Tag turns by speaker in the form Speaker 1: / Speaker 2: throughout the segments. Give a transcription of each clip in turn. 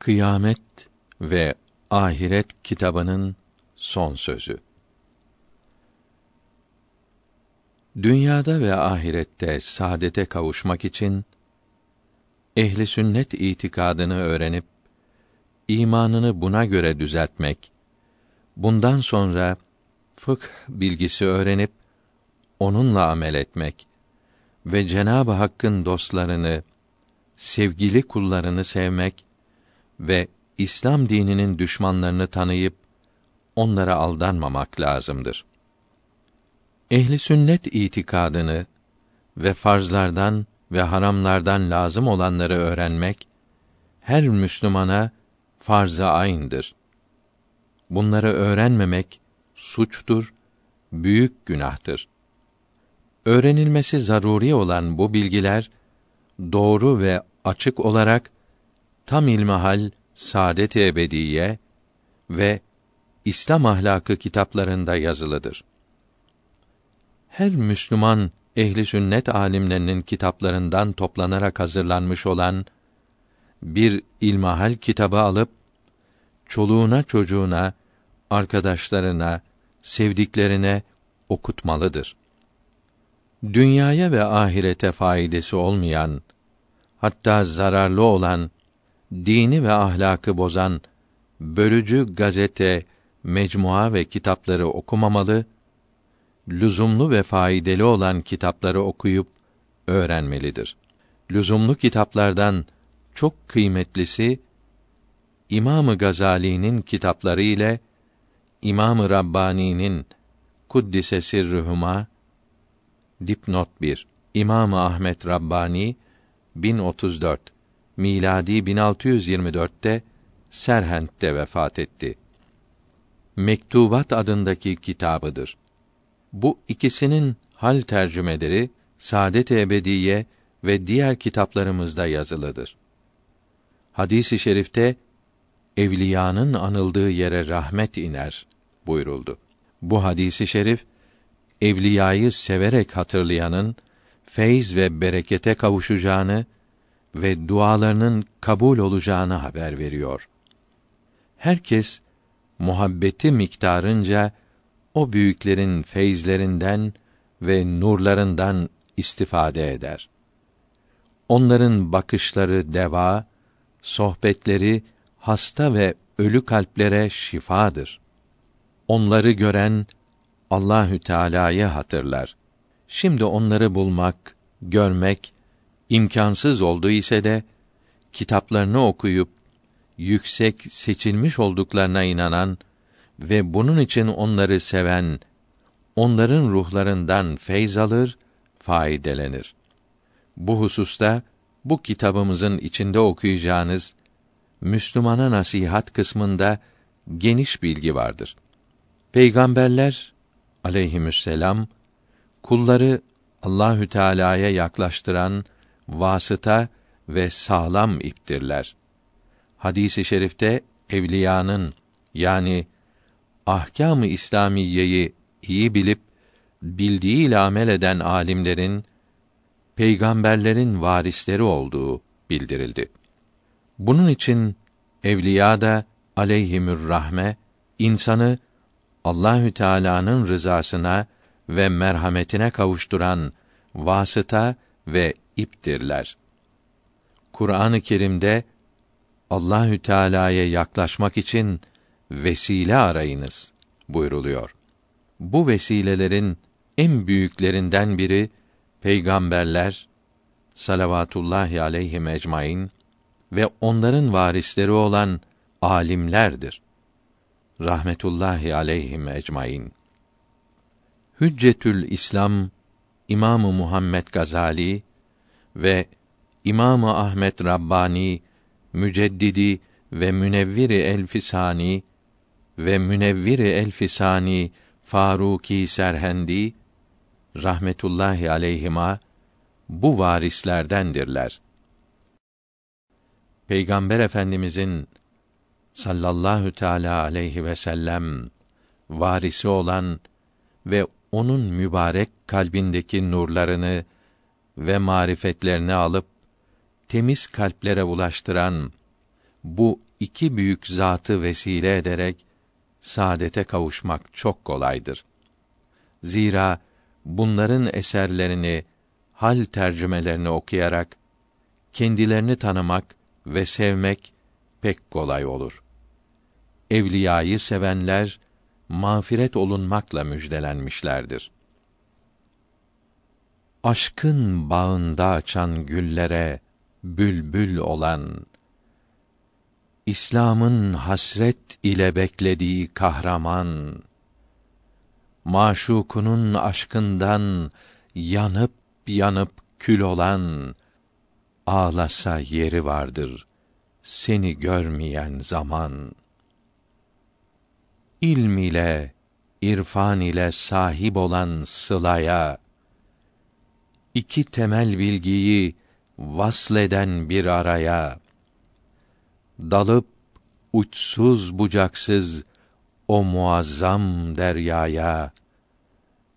Speaker 1: Kıyamet ve Ahiret kitabının son sözü. Dünyada ve ahirette saadete kavuşmak için ehli sünnet itikadını öğrenip imanını buna göre düzeltmek, bundan sonra fıkh bilgisi öğrenip onunla amel etmek ve Cenab-ı Hakk'ın dostlarını, sevgili kullarını sevmek ve İslam dininin düşmanlarını tanıyıp onlara aldanmamak lazımdır. Ehli sünnet itikadını ve farzlardan ve haramlardan lazım olanları öğrenmek her Müslümana farz-ı ayn'dır. Bunları öğrenmemek suçtur, büyük günahtır. Öğrenilmesi zaruri olan bu bilgiler doğru ve açık olarak tam ilmihal Saadet-i Ebediye ve İslam ahlakı kitaplarında yazılıdır. Her Müslüman ehli sünnet alimlerinin kitaplarından toplanarak hazırlanmış olan bir ilmahal kitabı alıp çoluğuna çocuğuna, arkadaşlarına, sevdiklerine okutmalıdır. Dünyaya ve ahirete faydası olmayan, hatta zararlı olan, dini ve ahlakı bozan bölücü gazete, mecmua ve kitapları okumamalı, lüzumlu ve faydalı olan kitapları okuyup öğrenmelidir. Lüzumlu kitaplardan çok kıymetlisi İmamı Gazali'nin kitapları ile İmamı Rabbani'nin Kuddise Sirruhuma dipnot 1 İmamı Ahmet Rabbani 1034 miladi 1624'te Serhent'te vefat etti. Mektubat adındaki kitabıdır. Bu ikisinin hal tercümeleri Saadet-i Ebediye ve diğer kitaplarımızda yazılıdır. Hadisi i şerifte evliyanın anıldığı yere rahmet iner buyuruldu. Bu hadisi şerif evliyayı severek hatırlayanın feyz ve berekete kavuşacağını ve dualarının kabul olacağını haber veriyor. Herkes muhabbeti miktarınca o büyüklerin feyzlerinden ve nurlarından istifade eder. Onların bakışları deva, sohbetleri hasta ve ölü kalplere şifadır. Onları gören Allahü Teala'yı hatırlar. Şimdi onları bulmak, görmek imkansız oldu ise de kitaplarını okuyup yüksek seçilmiş olduklarına inanan ve bunun için onları seven, onların ruhlarından feyz alır, faydelenir. Bu hususta bu kitabımızın içinde okuyacağınız Müslümana nasihat kısmında geniş bilgi vardır. Peygamberler aleyhisselam kulları Allahü Teala'ya yaklaştıran vasıta ve sağlam iptirler. Hadisi i şerifte evliyanın yani ahkâm-ı İslamiyeyi iyi bilip bildiğiyle amel eden alimlerin peygamberlerin varisleri olduğu bildirildi. Bunun için evliya da aleyhimür rahme insanı Allahü Teala'nın rızasına ve merhametine kavuşturan vasıta ve iptirler. Kur'an-ı Kerim'de Allahü Teala'ya yaklaşmak için vesile arayınız buyruluyor. Bu vesilelerin en büyüklerinden biri peygamberler salavatullahi aleyhi ecmaîn ve onların varisleri olan alimlerdir. Rahmetullahi aleyhim ecmaîn. Hüccetül İslam İmamı Muhammed Gazali ve İmamı Ahmet Rabbani Müceddidi ve Münevviri Elfisani ve Münevviri Elfisani Faruki Serhendi rahmetullahi aleyhima bu varislerdendirler. Peygamber Efendimizin sallallahu teala aleyhi ve sellem varisi olan ve onun mübarek kalbindeki nurlarını ve marifetlerini alıp temiz kalplere ulaştıran bu iki büyük zatı vesile ederek saadete kavuşmak çok kolaydır. Zira bunların eserlerini hal tercümelerini okuyarak kendilerini tanımak ve sevmek pek kolay olur. Evliyayı sevenler mağfiret olunmakla müjdelenmişlerdir. Aşkın bağında açan güllere bülbül olan İslam'ın hasret ile beklediği kahraman maşukunun aşkından yanıp yanıp kül olan ağlasa yeri vardır seni görmeyen zaman. İlm ile irfan ile sahip olan sılaya iki temel bilgiyi vasleden bir araya. Dalıp uçsuz bucaksız o muazzam deryaya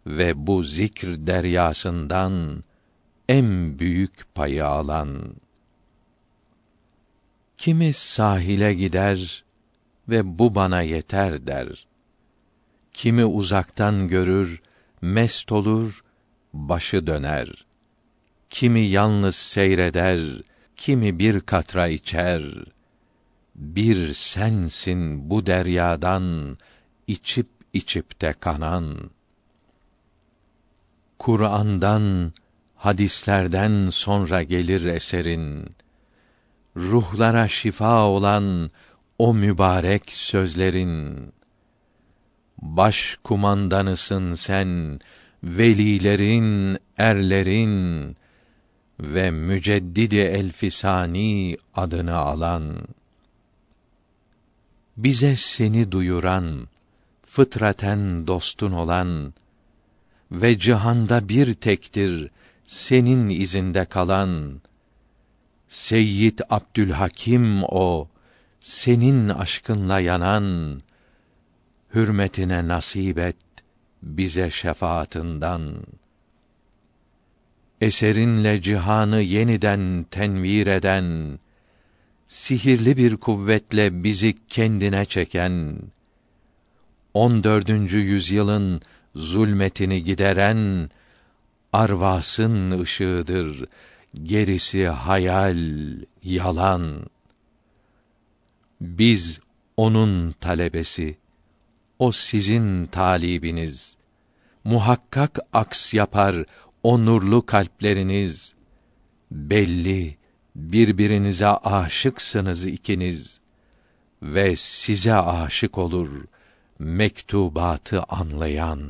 Speaker 1: ve bu zikr deryasından en büyük payı alan. Kimi sahile gider ve bu bana yeter der. Kimi uzaktan görür mest olur başı döner. Kimi yalnız seyreder kimi bir katra içer. Bir sensin bu deryadan içip içip de kanan. Kur'an'dan hadislerden sonra gelir eserin. Ruhlara şifa olan o mübarek sözlerin. Baş kumandanısın sen velilerin erlerin ve müceddidi elfisani adını alan bize seni duyuran fıtraten dostun olan ve cihanda bir tektir senin izinde kalan Seyyid Abdülhakim o senin aşkınla yanan hürmetine nasip et bize şefaatından eserinle cihanı yeniden tenvir eden sihirli bir kuvvetle bizi kendine çeken on dördüncü yüzyılın zulmetini gideren arvasın ışığıdır gerisi hayal yalan. Biz onun talebesi o sizin talibiniz. Muhakkak aks yapar o nurlu kalpleriniz. Belli birbirinize aşıksınız ikiniz. Ve size aşık olur mektubatı anlayan